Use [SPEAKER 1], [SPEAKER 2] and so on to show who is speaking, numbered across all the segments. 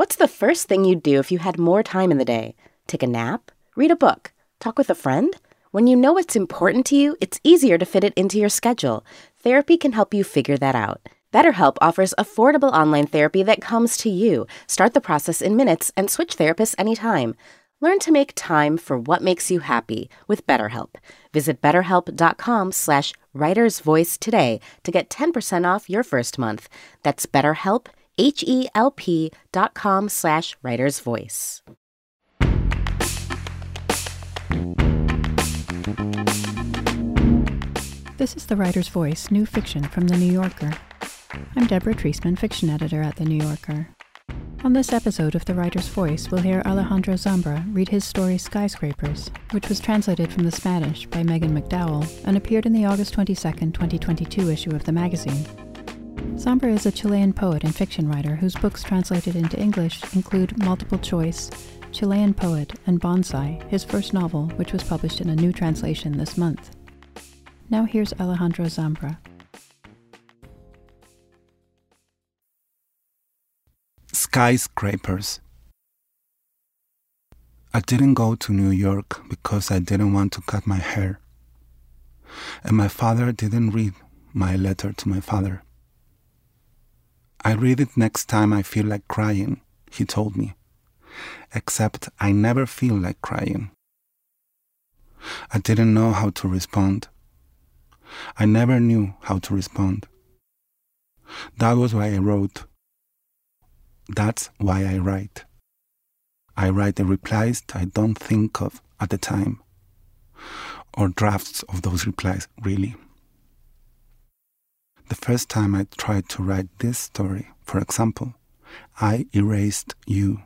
[SPEAKER 1] What's the first thing you'd do if you had more time in the day? Take a nap? Read a book? Talk with a friend? When you know what's important to you, it's easier to fit it into your schedule. Therapy can help you figure that out. BetterHelp offers affordable online therapy that comes to you. Start the process in minutes and switch therapists anytime. Learn to make time for what makes you happy with BetterHelp. Visit betterhelp.com slash writersvoice today to get 10% off your first month. That's betterhelp, H-E-L-P dot com slash writersvoice.
[SPEAKER 2] This is The Writer's Voice, new fiction from The New Yorker. I'm Deborah Treisman, fiction editor at The New Yorker. On this episode of The Writer's Voice, we'll hear Alejandro Zambra read his story Skyscrapers, which was translated from the Spanish by Megan McDowell and appeared in the August 22, 2022 issue of the magazine. Zambra is a Chilean poet and fiction writer whose books translated into English include Multiple Choice, Chilean Poet, and Bonsai, his first novel, which was published in a new translation this month. Now here's Alejandro Zambra.
[SPEAKER 3] skyscrapers. I didn't go to New York because I didn't want to cut my hair. And my father didn't read my letter to my father. I read it next time I feel like crying, he told me. Except I never feel like crying. I didn't know how to respond. I never knew how to respond. That was why I wrote that's why I write. I write the replies I don't think of at the time, or drafts of those replies, really. The first time I tried to write this story, for example, I erased you.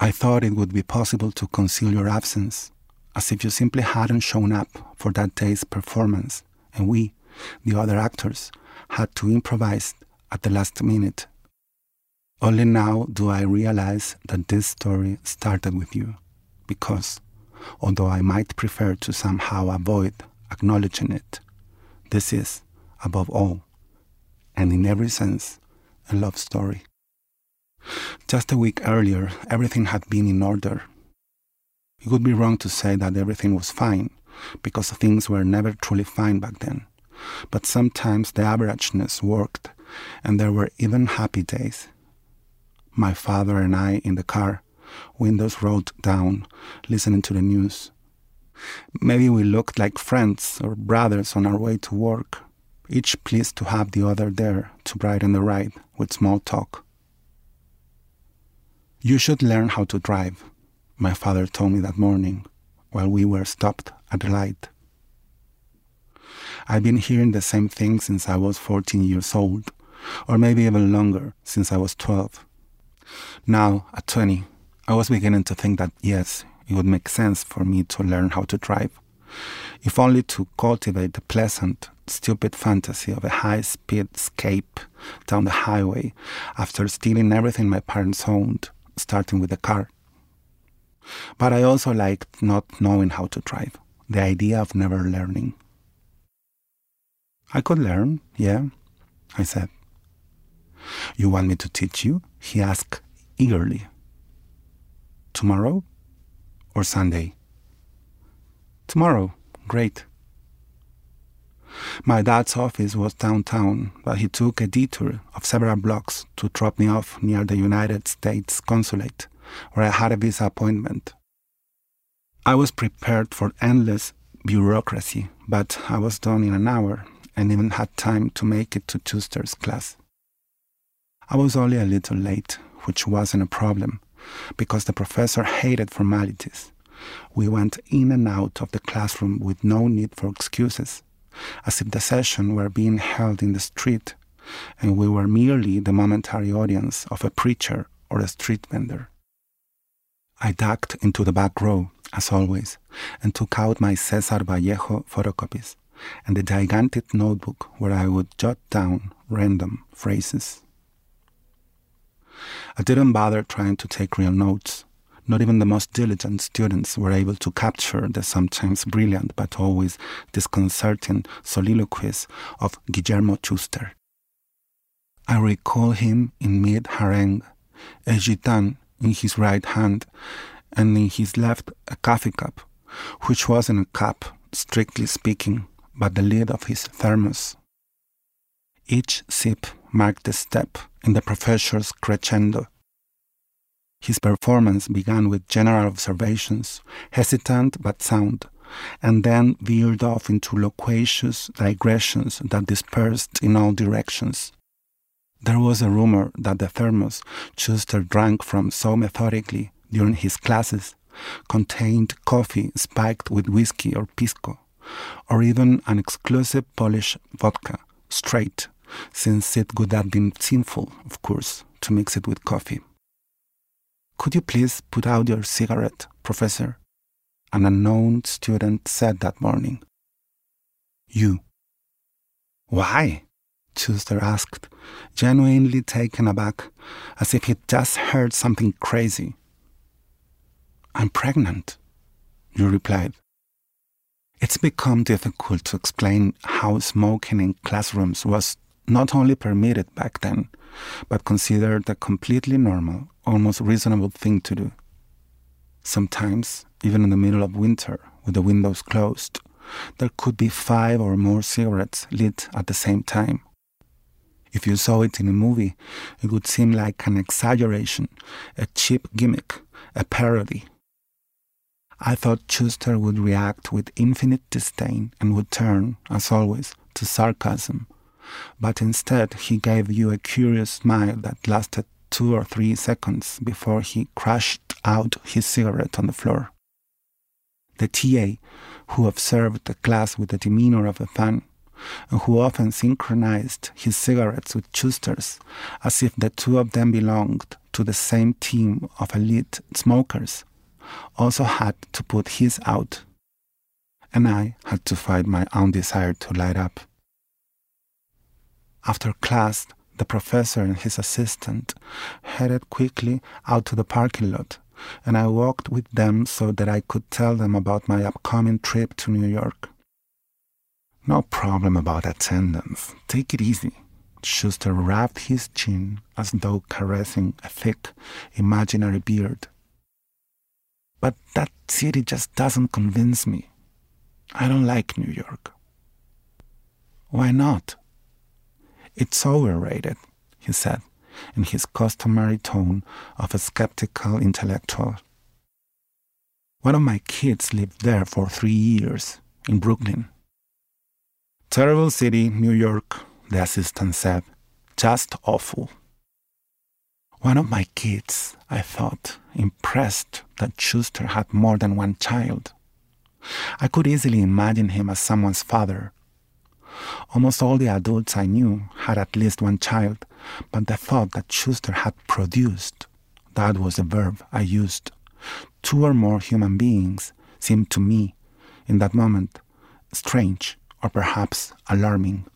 [SPEAKER 3] I thought it would be possible to conceal your absence, as if you simply hadn't shown up for that day's performance, and we, the other actors, had to improvise at the last minute only now do I realize that this story started with you, because although I might prefer to somehow avoid acknowledging it, this is, above all, and in every sense, a love story. Just a week earlier, everything had been in order. It would be wrong to say that everything was fine, because things were never truly fine back then. But sometimes the averageness worked, and there were even happy days my father and I in the car, windows rolled down, listening to the news. Maybe we looked like friends or brothers on our way to work, each pleased to have the other there to brighten the ride with small talk. You should learn how to drive, my father told me that morning while we were stopped at the light. I've been hearing the same thing since I was 14 years old, or maybe even longer, since I was 12. Now, at 20, I was beginning to think that yes, it would make sense for me to learn how to drive, if only to cultivate the pleasant, stupid fantasy of a high speed escape down the highway after stealing everything my parents owned, starting with the car. But I also liked not knowing how to drive, the idea of never learning. I could learn, yeah, I said. You want me to teach you? He asked eagerly. Tomorrow or Sunday? Tomorrow, great. My dad's office was downtown, but he took a detour of several blocks to drop me off near the United States consulate, where I had a visa appointment. I was prepared for endless bureaucracy, but I was done in an hour and even had time to make it to Tuesday's class. I was only a little late, which wasn't a problem, because the professor hated formalities. We went in and out of the classroom with no need for excuses, as if the session were being held in the street and we were merely the momentary audience of a preacher or a street vendor. I ducked into the back row, as always, and took out my Cesar Vallejo photocopies and the gigantic notebook where I would jot down random phrases. I didn't bother trying to take real notes. Not even the most diligent students were able to capture the sometimes brilliant but always disconcerting soliloquies of Guillermo Schuster. I recall him in mid harangue, a Gitane in his right hand, and in his left a coffee cup, which wasn't a cup, strictly speaking, but the lid of his thermos. Each sip marked a step in the professor's crescendo. His performance began with general observations, hesitant but sound, and then veered off into loquacious digressions that dispersed in all directions. There was a rumor that the thermos Schuster drank from so methodically during his classes contained coffee spiked with whiskey or pisco, or even an exclusive Polish vodka, straight, since it would have been sinful, of course, to mix it with coffee. Could you please put out your cigarette, Professor? an unknown student said that morning. You. Why? Schuster asked, genuinely taken aback, as if he'd just heard something crazy. I'm pregnant, you replied. It's become difficult to explain how smoking in classrooms was not only permitted back then, but considered a completely normal, almost reasonable thing to do. Sometimes, even in the middle of winter, with the windows closed, there could be five or more cigarettes lit at the same time. If you saw it in a movie, it would seem like an exaggeration, a cheap gimmick, a parody. I thought Schuster would react with infinite disdain and would turn, as always, to sarcasm. But instead, he gave you a curious smile that lasted two or three seconds before he crushed out his cigarette on the floor. The TA, who observed the class with the demeanor of a fan, and who often synchronized his cigarettes with Schuster's, as if the two of them belonged to the same team of elite smokers, also had to put his out. And I had to fight my own desire to light up. After class, the professor and his assistant headed quickly out to the parking lot, and I walked with them so that I could tell them about my upcoming trip to New York. No problem about attendance. Take it easy. Schuster rubbed his chin as though caressing a thick, imaginary beard. But that city just doesn't convince me. I don't like New York. Why not? It's overrated, he said, in his customary tone of a skeptical intellectual. One of my kids lived there for three years, in Brooklyn. Terrible city, New York, the assistant said. Just awful. One of my kids, I thought, impressed that Schuster had more than one child. I could easily imagine him as someone's father Almost all the adults I knew had at least one child, but the thought that Schuster had produced, that was the verb I used, two or more human beings seemed to me, in that moment, strange or perhaps alarming.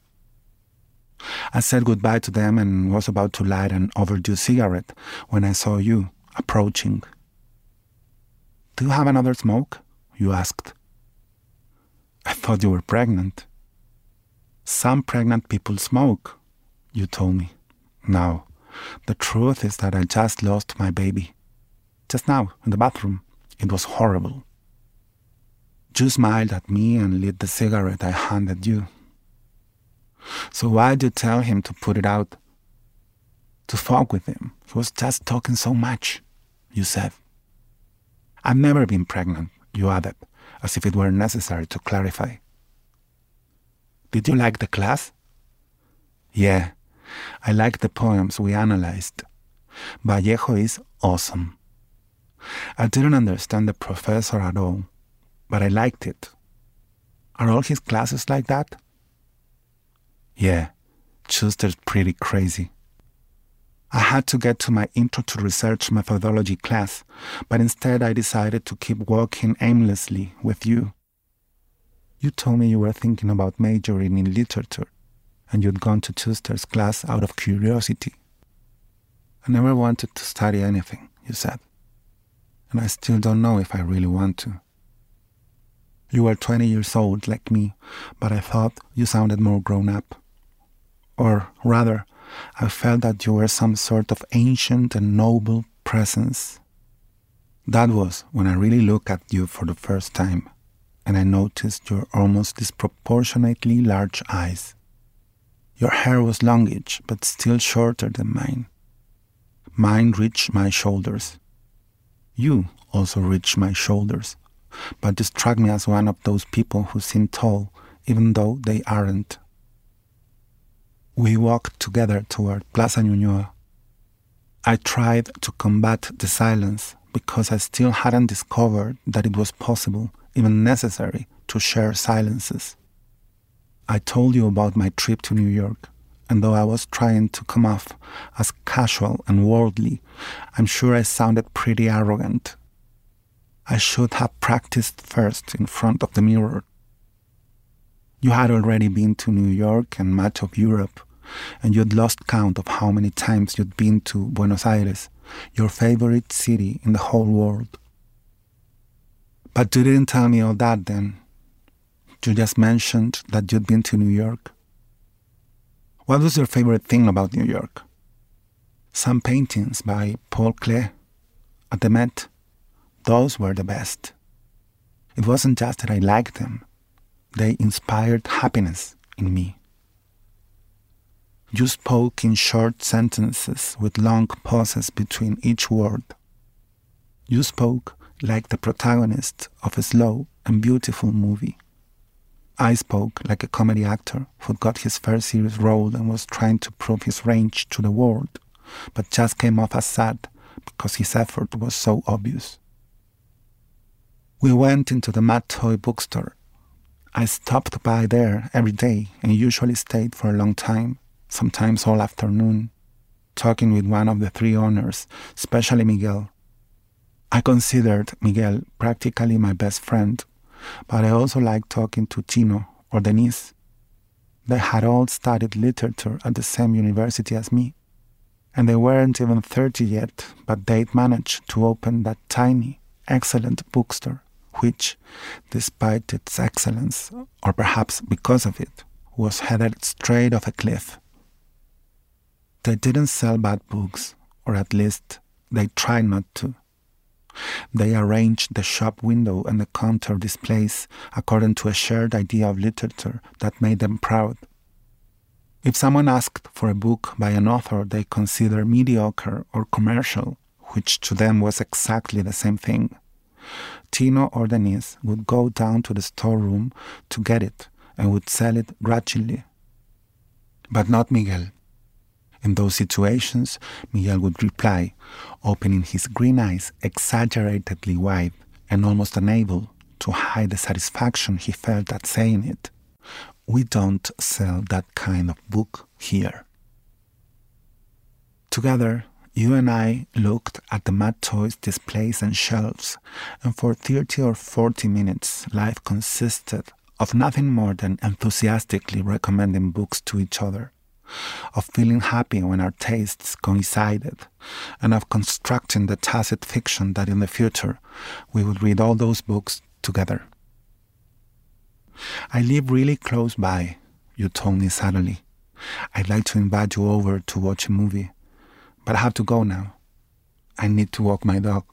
[SPEAKER 3] I said goodbye to them and was about to light an overdue cigarette when I saw you approaching. Do you have another smoke? You asked. I thought you were pregnant. Some pregnant people smoke, you told me. Now, the truth is that I just lost my baby. Just now, in the bathroom. It was horrible. You smiled at me and lit the cigarette I handed you. So why'd you tell him to put it out? To fuck with him. He was just talking so much, you said. I've never been pregnant, you added, as if it were necessary to clarify. Did you like the class? Yeah, I liked the poems we analyzed. Vallejo is awesome. I didn't understand the professor at all, but I liked it. Are all his classes like that? Yeah, Schuster's pretty crazy. I had to get to my Intro to Research Methodology class, but instead I decided to keep walking aimlessly with you. You told me you were thinking about majoring in literature and you'd gone to Schuster's class out of curiosity. I never wanted to study anything, you said. And I still don't know if I really want to. You were 20 years old like me, but I thought you sounded more grown up. Or rather, I felt that you were some sort of ancient and noble presence. That was when I really looked at you for the first time, and I noticed your almost disproportionately large eyes. Your hair was longish, but still shorter than mine. Mine reached my shoulders. You also reached my shoulders, but you struck me as one of those people who seem tall, even though they aren't. We walked together toward Plaza Ñuñoa. I tried to combat the silence because I still hadn't discovered that it was possible, even necessary, to share silences. I told you about my trip to New York, and though I was trying to come off as casual and worldly, I'm sure I sounded pretty arrogant. I should have practiced first in front of the mirror. You had already been to New York and much of Europe, and you'd lost count of how many times you'd been to Buenos Aires, your favorite city in the whole world. But you didn't tell me all that then. You just mentioned that you'd been to New York. What was your favorite thing about New York? Some paintings by Paul Klee at the Met. Those were the best. It wasn't just that I liked them, they inspired happiness in me. You spoke in short sentences with long pauses between each word. You spoke like the protagonist of a slow and beautiful movie. I spoke like a comedy actor who got his first serious role and was trying to prove his range to the world, but just came off as sad because his effort was so obvious. We went into the Mad Toy bookstore. I stopped by there every day and usually stayed for a long time sometimes all afternoon, talking with one of the three owners, especially Miguel. I considered Miguel practically my best friend, but I also liked talking to Chino or Denise. They had all studied literature at the same university as me, and they weren't even 30 yet, but they'd managed to open that tiny, excellent bookstore, which, despite its excellence, or perhaps because of it, was headed straight off a cliff. They didn't sell bad books, or at least they tried not to. They arranged the shop window and the counter displays according to a shared idea of literature that made them proud. If someone asked for a book by an author they consider mediocre or commercial, which to them was exactly the same thing, Chino or Denise would go down to the storeroom to get it and would sell it grudgingly. But not Miguel. In those situations, Miguel would reply, opening his green eyes exaggeratedly wide and almost unable to hide the satisfaction he felt at saying it. We don't sell that kind of book here. Together, you and I looked at the Mad Toys displays and shelves, and for 30 or 40 minutes, life consisted of nothing more than enthusiastically recommending books to each other of feeling happy when our tastes coincided, and of constructing the tacit fiction that in the future we would read all those books together. I live really close by, you told me suddenly. I'd like to invite you over to watch a movie, but I have to go now. I need to walk my dog.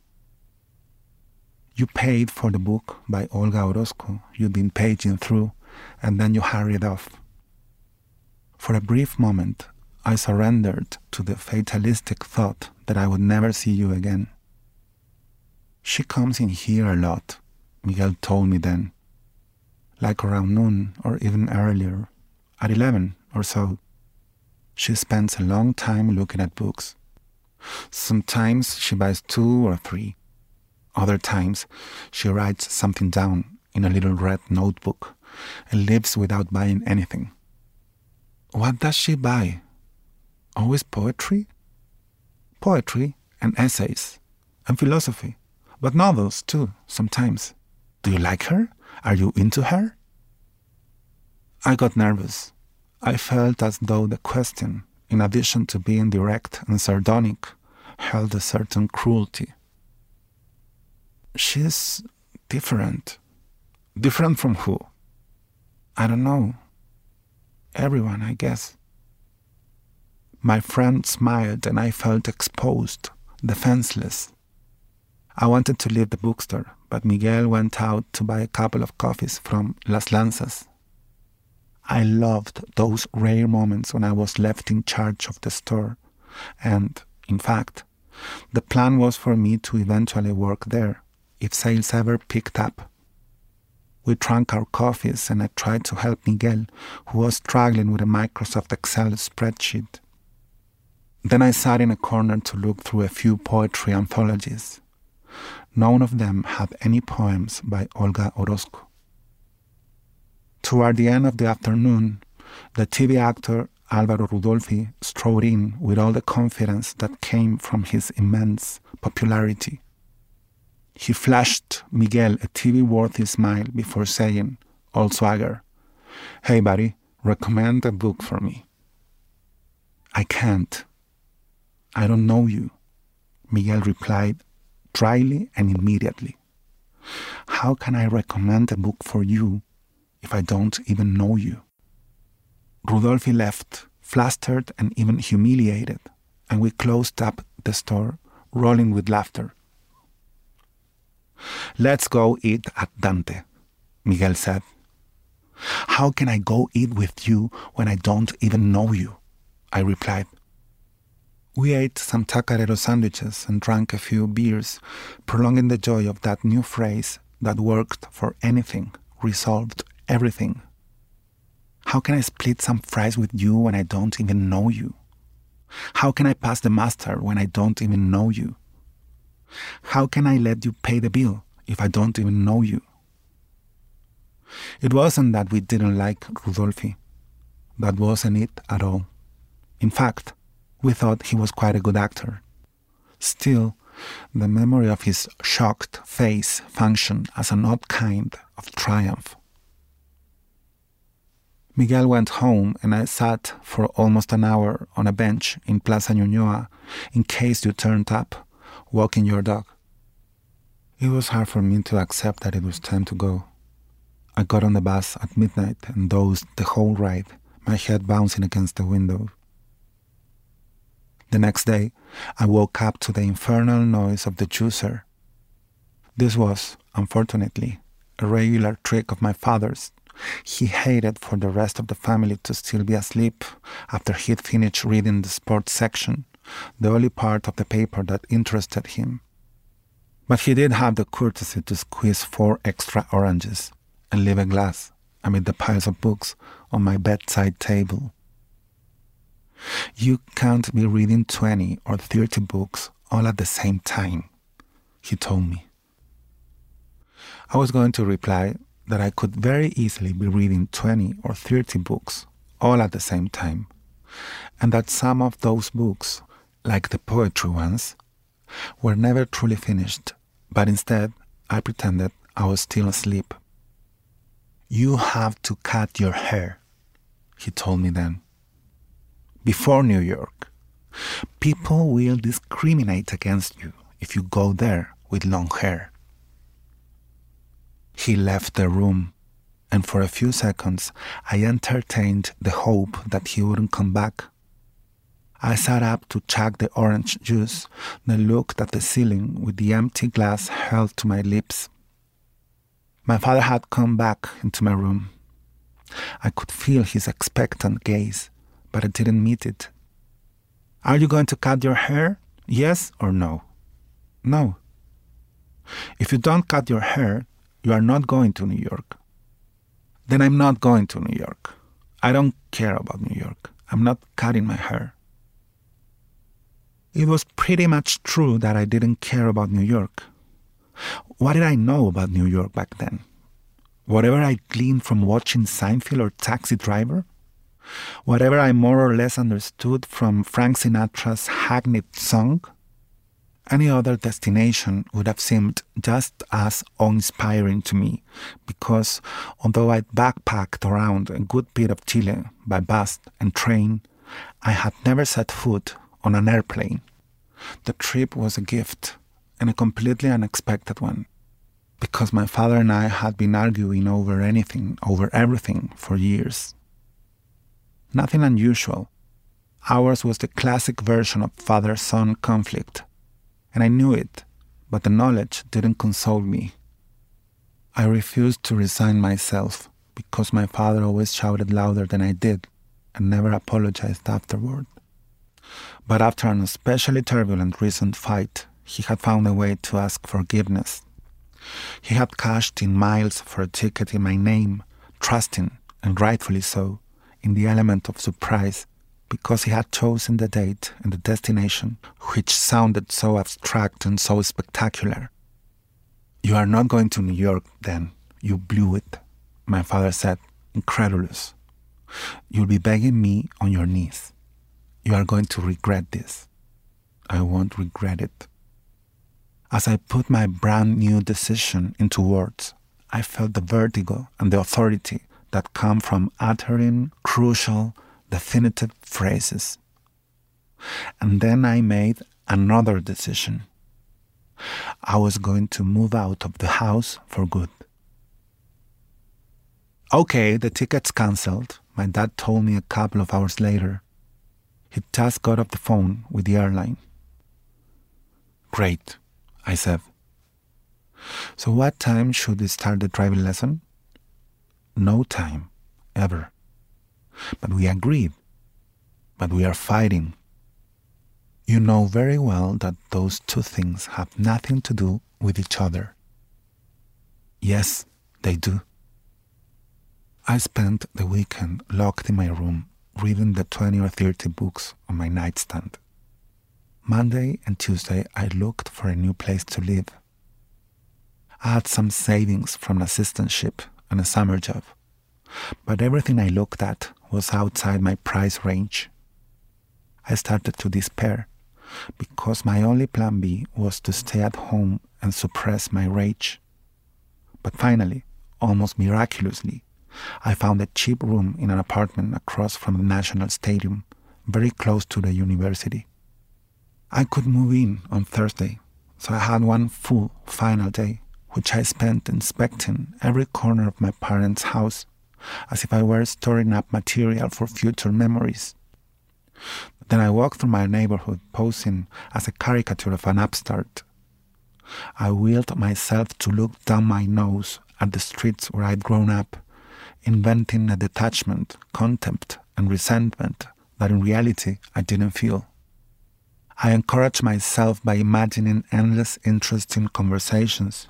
[SPEAKER 3] You paid for the book by Olga Orozco you'd been paging through, and then you hurried off. For a brief moment, I surrendered to the fatalistic thought that I would never see you again. She comes in here a lot, Miguel told me then. Like around noon or even earlier, at 11 or so. She spends a long time looking at books. Sometimes she buys two or three. Other times she writes something down in a little red notebook and lives without buying anything. What does she buy? Always poetry? Poetry and essays and philosophy, but novels too, sometimes. Do you like her? Are you into her? I got nervous. I felt as though the question, in addition to being direct and sardonic, held a certain cruelty. She's different. Different from who? I don't know everyone, I guess. My friend smiled and I felt exposed, defenseless. I wanted to leave the bookstore, but Miguel went out to buy a couple of coffees from Las Lanzas. I loved those rare moments when I was left in charge of the store, and, in fact, the plan was for me to eventually work there if sales ever picked up. We drank our coffees and I tried to help Miguel, who was struggling with a Microsoft Excel spreadsheet. Then I sat in a corner to look through a few poetry anthologies. None of them had any poems by Olga Orozco. Toward the end of the afternoon, the TV actor Alvaro Rudolphy strode in with all the confidence that came from his immense popularity. He flashed Miguel a TV worthy smile before saying, all swagger, Hey, buddy, recommend a book for me. I can't. I don't know you, Miguel replied dryly and immediately. How can I recommend a book for you if I don't even know you? Rudolphy left, flustered and even humiliated, and we closed up the store, rolling with laughter. Let's go eat at Dante, Miguel said. How can I go eat with you when I don't even know you? I replied. We ate some chacarero sandwiches and drank a few beers, prolonging the joy of that new phrase that worked for anything, resolved everything. How can I split some fries with you when I don't even know you? How can I pass the mustard when I don't even know you? How can I let you pay the bill if I don't even know you? It wasn't that we didn't like Rudolphy. That wasn't it at all. In fact, we thought he was quite a good actor. Still, the memory of his shocked face functioned as an odd kind of triumph. Miguel went home and I sat for almost an hour on a bench in Plaza Ñuñoa in case you turned up, walking your dog. It was hard for me to accept that it was time to go. I got on the bus at midnight and dozed the whole ride, my head bouncing against the window. The next day, I woke up to the infernal noise of the juicer. This was, unfortunately, a regular trick of my father's he hated for the rest of the family to still be asleep after he'd finished reading the sports section, the only part of the paper that interested him. But he did have the courtesy to squeeze four extra oranges and leave a glass amid the piles of books on my bedside table. You can't be reading 20 or 30 books all at the same time, he told me. I was going to reply that I could very easily be reading 20 or 30 books all at the same time, and that some of those books, like the poetry ones, were never truly finished, but instead I pretended I was still asleep. You have to cut your hair, he told me then. Before New York, people will discriminate against you if you go there with long hair. He left the room, and for a few seconds I entertained the hope that he wouldn't come back. I sat up to chug the orange juice, then looked at the ceiling with the empty glass held to my lips. My father had come back into my room. I could feel his expectant gaze, but I didn't meet it. Are you going to cut your hair? Yes or no? No. If you don't cut your hair, you are not going to New York. Then I'm not going to New York. I don't care about New York. I'm not cutting my hair. It was pretty much true that I didn't care about New York. What did I know about New York back then? Whatever I gleaned from watching Seinfeld or Taxi Driver? Whatever I more or less understood from Frank Sinatra's hackneyed song? Any other destination would have seemed just as uninspiring to me because although I'd backpacked around a good bit of Chile by bus and train, I had never set foot on an airplane. The trip was a gift and a completely unexpected one because my father and I had been arguing over anything, over everything for years. Nothing unusual. Ours was the classic version of father son conflict. And I knew it, but the knowledge didn't console me. I refused to resign myself because my father always shouted louder than I did and never apologized afterward. But after an especially turbulent recent fight, he had found a way to ask forgiveness. He had cashed in miles for a ticket in my name, trusting, and rightfully so, in the element of surprise because he had chosen the date and the destination, which sounded so abstract and so spectacular. You are not going to New York, then. You blew it, my father said, incredulous. You'll be begging me on your knees. You are going to regret this. I won't regret it. As I put my brand new decision into words, I felt the vertigo and the authority that come from uttering crucial, definitive phrases. And then I made another decision. I was going to move out of the house for good. Okay, the ticket's cancelled, my dad told me a couple of hours later. He just got off the phone with the airline. Great, I said. So, what time should we start the driving lesson? No time, ever. But we agreed. But we are fighting. You know very well that those two things have nothing to do with each other. Yes, they do. I spent the weekend locked in my room reading the 20 or 30 books on my nightstand. Monday and Tuesday, I looked for a new place to live. I had some savings from an assistantship and a summer job, but everything I looked at was outside my price range. I started to despair because my only plan B was to stay at home and suppress my rage. But finally, almost miraculously, I found a cheap room in an apartment across from the National Stadium, very close to the university. I could move in on Thursday, so I had one full final day, which I spent inspecting every corner of my parents' house, as if I were storing up material for future memories. Then I walked through my neighborhood, posing as a caricature of an upstart. I willed myself to look down my nose at the streets where I'd grown up, inventing a detachment, contempt, and resentment that in reality I didn't feel. I encouraged myself by imagining endless interesting conversations.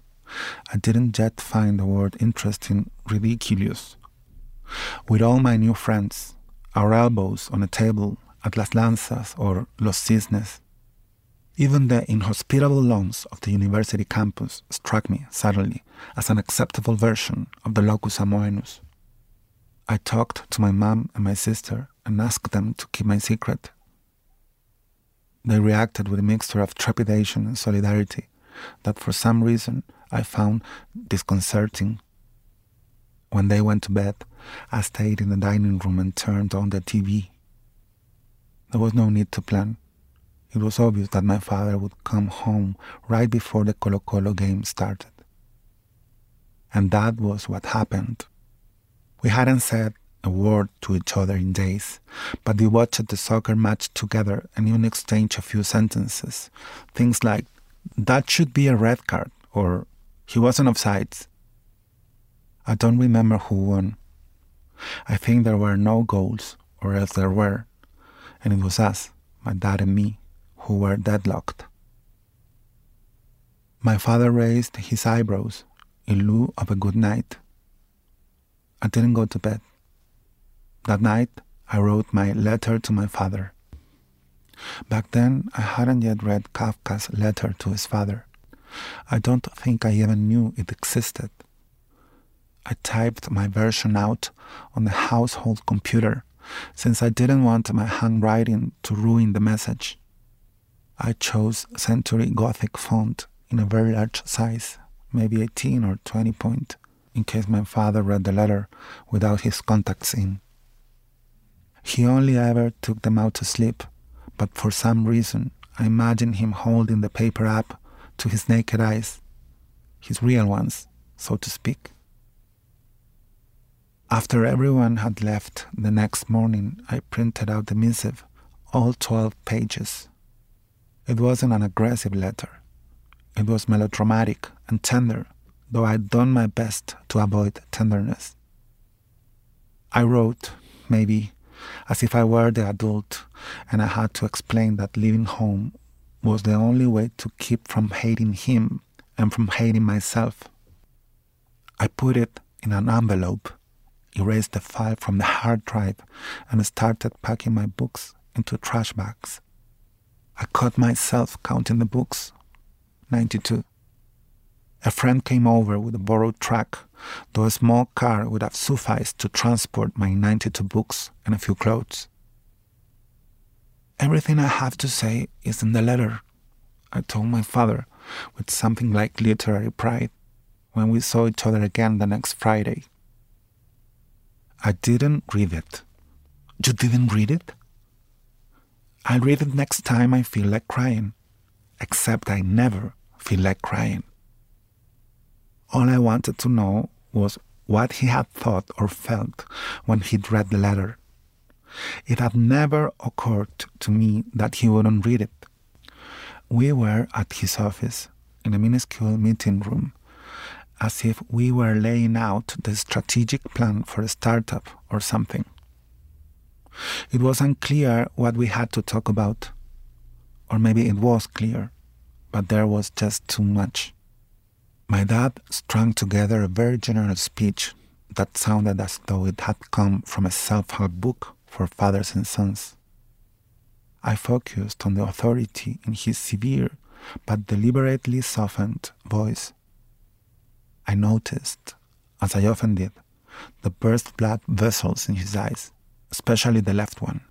[SPEAKER 3] I didn't yet find the word interesting ridiculous. With all my new friends, our elbows on a table at Las Lanzas or Los Cisnes. Even the inhospitable lawns of the university campus struck me suddenly as an acceptable version of the locus amoenus. I talked to my mom and my sister and asked them to keep my secret. They reacted with a mixture of trepidation and solidarity that for some reason I found disconcerting. When they went to bed, I stayed in the dining room and turned on the TV. There was no need to plan. It was obvious that my father would come home right before the Colo Colo game started. And that was what happened. We hadn't said a word to each other in days, but we watched the soccer match together and even exchanged a few sentences. Things like, that should be a red card, or he wasn't offsides. I don't remember who won. I think there were no goals, or else there were and it was us, my dad and me, who were deadlocked. My father raised his eyebrows in lieu of a good night. I didn't go to bed. That night, I wrote my letter to my father. Back then, I hadn't yet read Kafka's letter to his father. I don't think I even knew it existed. I typed my version out on the household computer since I didn't want my handwriting to ruin the message. I chose Century Gothic font in a very large size, maybe 18 or 20 point, in case my father read the letter without his contacts in. He only ever took them out to sleep, but for some reason I imagine him holding the paper up to his naked eyes, his real ones, so to speak. After everyone had left the next morning, I printed out the missive, all 12 pages. It wasn't an aggressive letter. It was melodramatic and tender, though I'd done my best to avoid tenderness. I wrote, maybe, as if I were the adult and I had to explain that leaving home was the only way to keep from hating him and from hating myself. I put it in an envelope, erased the file from the hard drive, and started packing my books into trash bags. I caught myself counting the books 92. A friend came over with a borrowed truck, though a small car would have sufficed to transport my 92 books and a few clothes. Everything I have to say is in the letter, I told my father with something like literary pride when we saw each other again the next Friday. I didn't read it. You didn't read it? I'll read it next time I feel like crying, except I never feel like crying. All I wanted to know was what he had thought or felt when he'd read the letter. It had never occurred to me that he wouldn't read it. We were at his office in a minuscule meeting room, as if we were laying out the strategic plan for a startup or something. It was unclear what we had to talk about, or maybe it was clear, but there was just too much. My dad strung together a very general speech that sounded as though it had come from a self help book for fathers and sons. I focused on the authority in his severe but deliberately softened voice. I noticed, as I often did, the burst blood vessels in his eyes, especially the left one.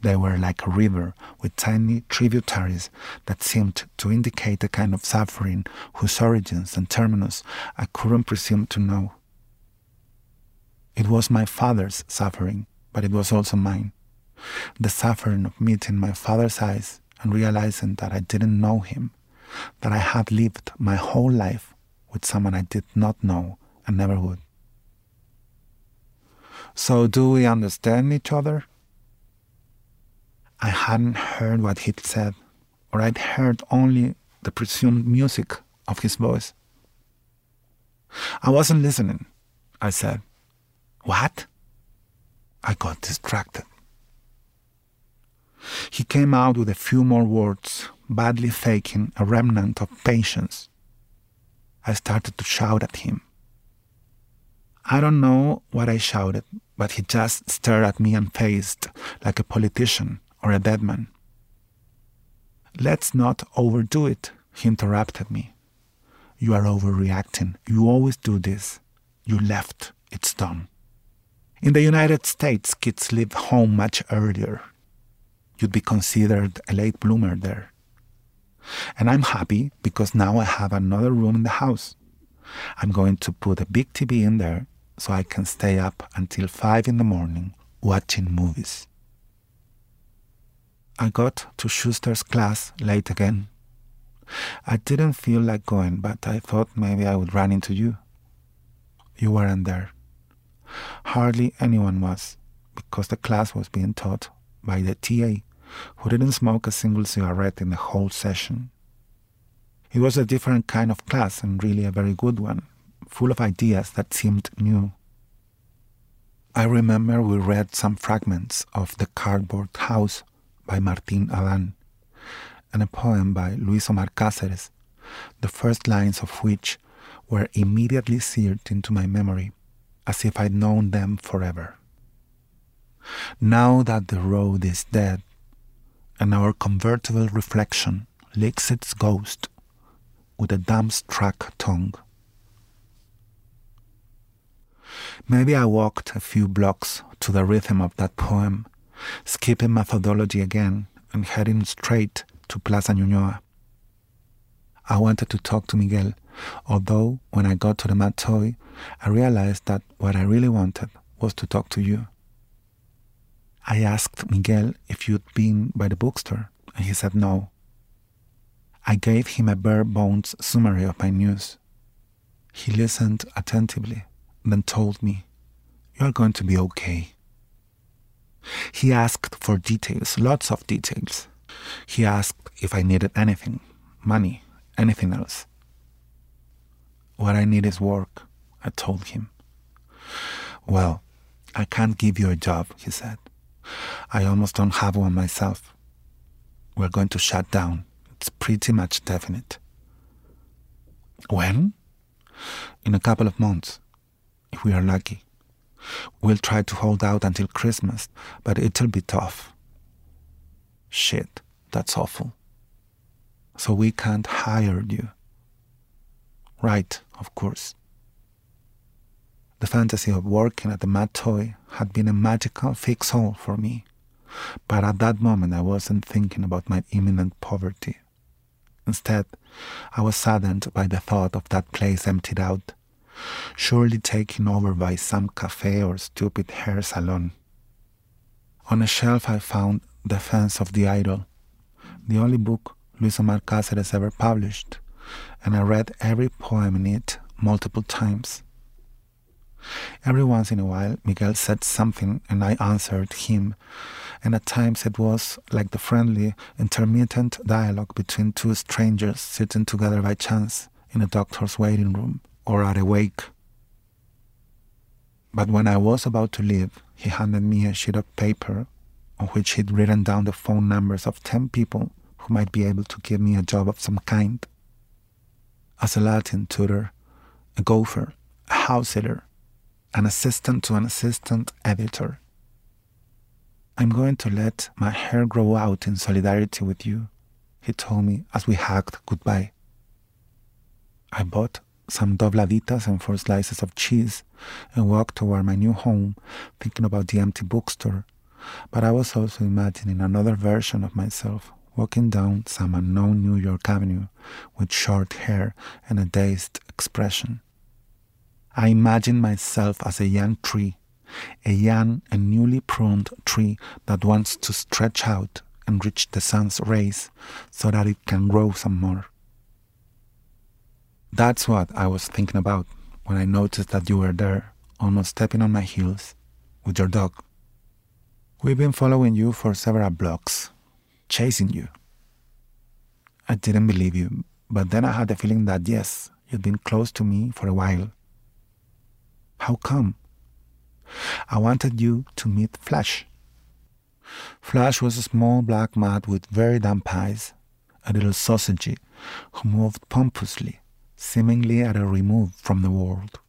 [SPEAKER 3] They were like a river with tiny tributaries that seemed to indicate a kind of suffering whose origins and terminus I couldn't presume to know. It was my father's suffering, but it was also mine. The suffering of meeting my father's eyes and realizing that I didn't know him, that I had lived my whole life with someone I did not know and never would. So, do we understand each other? I hadn't heard what he'd said, or I'd heard only the presumed music of his voice. I wasn't listening, I said. What? I got distracted. He came out with a few more words, badly faking a remnant of patience. I started to shout at him. I don't know what I shouted, but he just stared at me and faced like a politician or a dead man. Let's not overdo it, he interrupted me. You are overreacting. You always do this. You left. It's done. In the United States, kids leave home much earlier. You'd be considered a late bloomer there. And I'm happy because now I have another room in the house. I'm going to put a big TV in there so I can stay up until 5 in the morning watching movies. I got to Schuster's class late again. I didn't feel like going, but I thought maybe I would run into you. You weren't there. Hardly anyone was, because the class was being taught by the TA, who didn't smoke a single cigarette in the whole session. It was a different kind of class and really a very good one, full of ideas that seemed new. I remember we read some fragments of The Cardboard House by Martin Adan, and a poem by Luis Omar Cáceres, the first lines of which were immediately seared into my memory, as if I'd known them forever. Now that the road is dead, and our convertible reflection licks its ghost with a dumbstruck tongue. Maybe I walked a few blocks to the rhythm of that poem skipping methodology again and heading straight to Plaza Ñuñoa. I wanted to talk to Miguel, although when I got to the Mad Toy, I realized that what I really wanted was to talk to you. I asked Miguel if you'd been by the bookstore, and he said no. I gave him a bare bones summary of my news. He listened attentively, then told me, You are going to be okay. He asked for details, lots of details. He asked if I needed anything money, anything else. What I need is work, I told him. Well, I can't give you a job, he said. I almost don't have one myself. We're going to shut down. It's pretty much definite. When? In a couple of months, if we are lucky. We'll try to hold out until Christmas, but it'll be tough. Shit, that's awful. So we can't hire you. Right, of course. The fantasy of working at the Mad Toy had been a magical fix all for me, but at that moment I wasn't thinking about my imminent poverty. Instead, I was saddened by the thought of that place emptied out, surely taken over by some cafe or stupid hair salon. On a shelf, I found Defense of the Idol, the only book Luis Omar Cáceres ever published, and I read every poem in it multiple times. Every once in a while, Miguel said something and I answered him, and at times it was like the friendly, intermittent dialogue between two strangers sitting together by chance in a doctor's waiting room or are awake. But when I was about to leave, he handed me a sheet of paper on which he'd written down the phone numbers of 10 people who might be able to give me a job of some kind. As a Latin tutor, a gopher, a house sitter, an assistant to an assistant editor. I'm going to let my hair grow out in solidarity with you, he told me as we hugged goodbye. I bought some dobladitas and four slices of cheese and walked toward my new home, thinking about the empty bookstore. But I was also imagining another version of myself walking down some unknown New York avenue with short hair and a dazed expression. I imagine myself as a young tree, a young and newly pruned tree that wants to stretch out and reach the sun's rays so that it can grow some more. That's what I was thinking about when I noticed that you were there, almost stepping on my heels, with your dog. We've been following you for several blocks, chasing you. I didn't believe you, but then I had the feeling that yes, you'd been close to me for a while. How come? I wanted you to meet Flash. Flash was a small black mat with very damp eyes, a little sausagey, who moved pompously, seemingly at a remove from the world.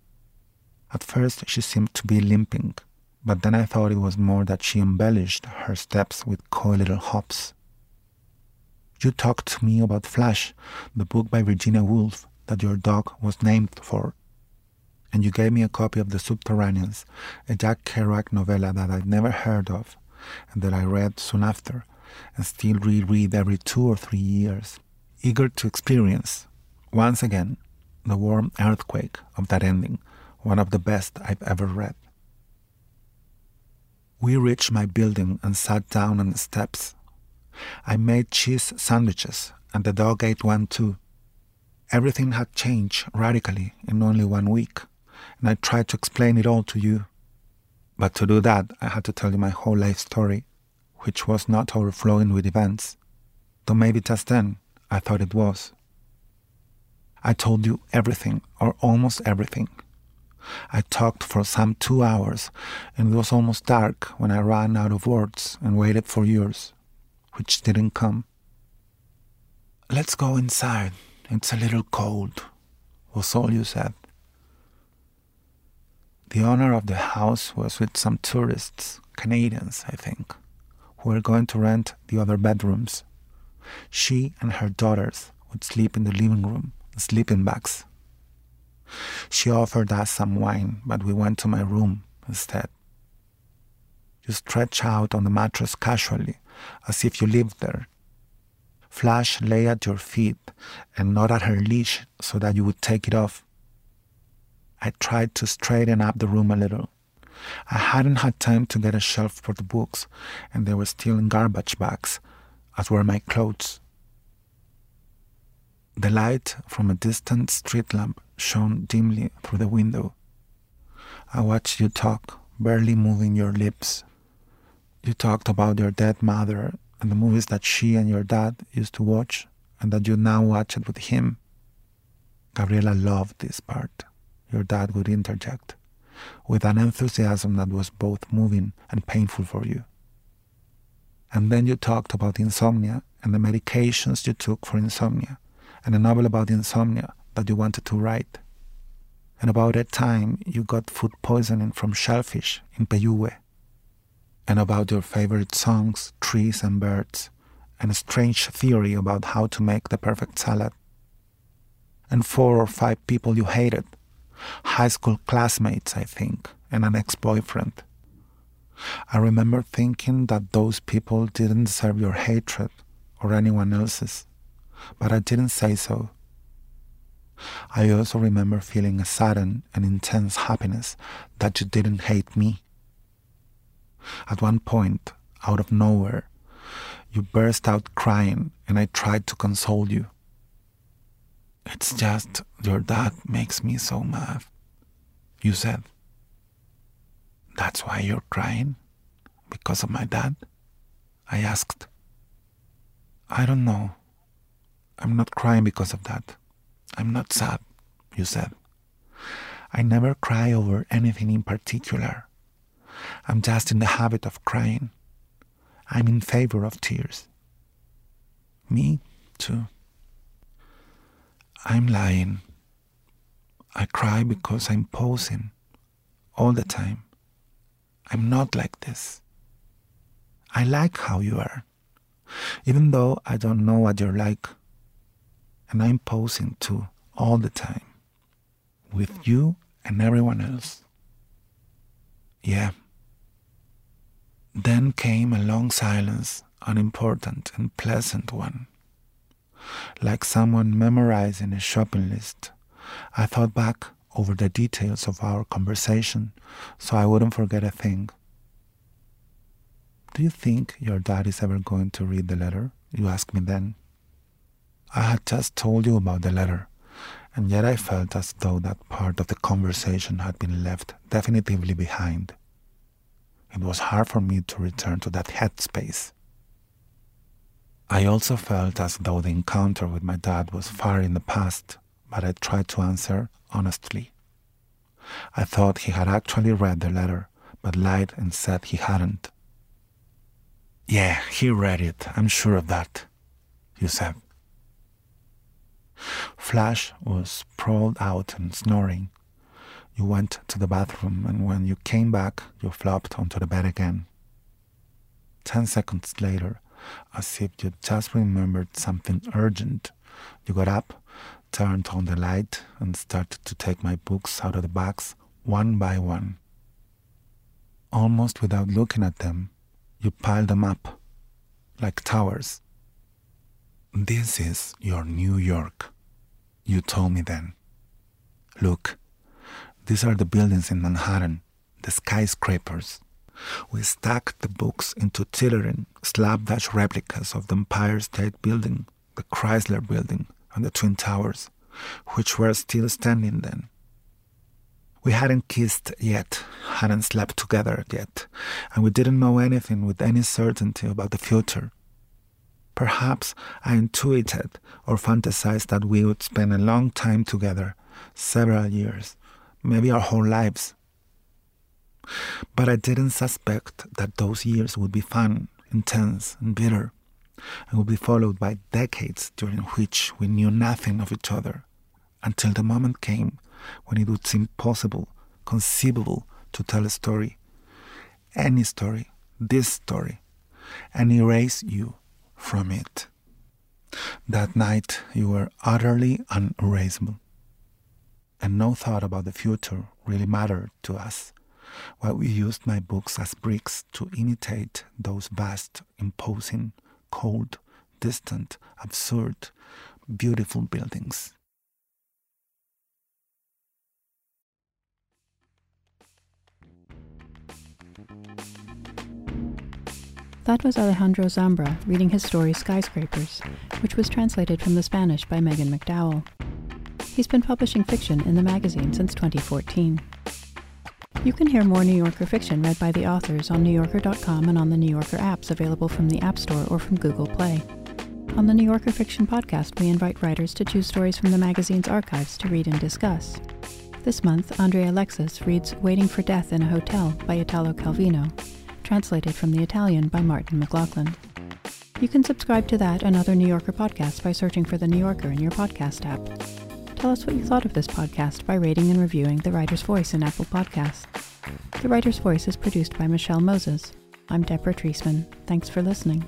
[SPEAKER 3] At first she seemed to be limping, but then I thought it was more that she embellished her steps with coy little hops. You talked to me about Flash, the book by Virginia Woolf that your dog was named for and you gave me a copy of The Subterraneans, a Jack Kerouac novella that I'd never heard of and that I read soon after and still reread every two or three years, eager to experience, once again, the warm earthquake of that ending, one of the best I've ever read. We reached my building and sat down on the steps. I made cheese sandwiches, and the dog ate one too. Everything had changed radically in only one week and I tried to explain it all to you. But to do that, I had to tell you my whole life story, which was not overflowing with events, though maybe just then I thought it was. I told you everything, or almost everything. I talked for some two hours, and it was almost dark when I ran out of words and waited for yours, which didn't come. Let's go inside. It's a little cold, was all you said. The owner of the house was with some tourists, Canadians, I think, who were going to rent the other bedrooms. She and her daughters would sleep in the living room, sleeping bags. She offered us some wine, but we went to my room instead. You stretch out on the mattress casually, as if you lived there. Flash lay at your feet and not at her leash so that you would take it off. I tried to straighten up the room a little. I hadn't had time to get a shelf for the books, and they were still in garbage bags, as were my clothes. The light from a distant street lamp shone dimly through the window. I watched you talk, barely moving your lips. You talked about your dead mother and the movies that she and your dad used to watch and that you now watch it with him. Gabriela loved this part. Your dad would interject with an enthusiasm that was both moving and painful for you. And then you talked about insomnia and the medications you took for insomnia, and a novel about insomnia that you wanted to write. And about that time you got food poisoning from shellfish in Pelluhue. And about your favorite songs, trees, and birds, and a strange theory about how to make the perfect salad. And four or five people you hated high school classmates, I think, and an ex boyfriend. I remember thinking that those people didn't deserve your hatred or anyone else's, but I didn't say so. I also remember feeling a sudden and intense happiness that you didn't hate me. At one point, out of nowhere, you burst out crying and I tried to console you. It's just your dad makes me so mad. You said. That's why you're crying? Because of my dad? I asked. I don't know. I'm not crying because of that. I'm not sad, you said. I never cry over anything in particular. I'm just in the habit of crying. I'm in favor of tears. Me, too. I'm lying. I cry because I'm posing all the time. I'm not like this. I like how you are, even though I don't know what you're like. And I'm posing too all the time, with you and everyone else. Yeah. Then came a long silence, an important and pleasant one like someone memorizing a shopping list. I thought back over the details of our conversation so I wouldn't forget a thing. Do you think your dad is ever going to read the letter? You asked me then. I had just told you about the letter, and yet I felt as though that part of the conversation had been left definitively behind. It was hard for me to return to that headspace. I also felt as though the encounter with my dad was far in the past, but I tried to answer honestly. I thought he had actually read the letter, but lied and said he hadn't. Yeah, he read it, I'm sure of that, you said. Flash was sprawled out and snoring. You went to the bathroom, and when you came back, you flopped onto the bed again. Ten seconds later, as if you just remembered something urgent. You got up, turned on the light, and started to take my books out of the box one by one. Almost without looking at them, you piled them up like towers. This is your New York, you told me then. Look, these are the buildings in Manhattan, the skyscrapers. We stacked the books into towering slapdash replicas of the Empire State Building, the Chrysler Building, and the Twin Towers, which were still standing then. We hadn't kissed yet, hadn't slept together yet, and we didn't know anything with any certainty about the future. Perhaps I intuited or fantasized that we would spend a long time together, several years, maybe our whole lives. But I didn't suspect that those years would be fun, intense, and bitter, and would be followed by decades during which we knew nothing of each other, until the moment came when it would seem possible, conceivable, to tell a story, any story, this story, and erase you from it. That night you were utterly unerasable, and no thought about the future really mattered to us while we used my books as bricks to imitate those vast, imposing, cold, distant, absurd, beautiful buildings.
[SPEAKER 2] That was Alejandro Zambra reading his story Skyscrapers, which was translated from the Spanish by Megan McDowell. He's been publishing fiction in the magazine since 2014. You can hear more New Yorker fiction read by the authors on NewYorker.com and on the New Yorker apps available from the App Store or from Google Play. On the New Yorker Fiction Podcast, we invite writers to choose stories from the magazine's archives to read and discuss. This month, André Alexis reads Waiting for Death in a Hotel by Italo Calvino, translated from the Italian by Martin McLaughlin. You can subscribe to that and other New Yorker podcasts by searching for The New Yorker in your podcast app. Tell us what you thought of this podcast by rating and reviewing The Writer's Voice in Apple Podcasts. The Writer's Voice is produced by Michelle Moses. I'm Deborah Treisman. Thanks for listening.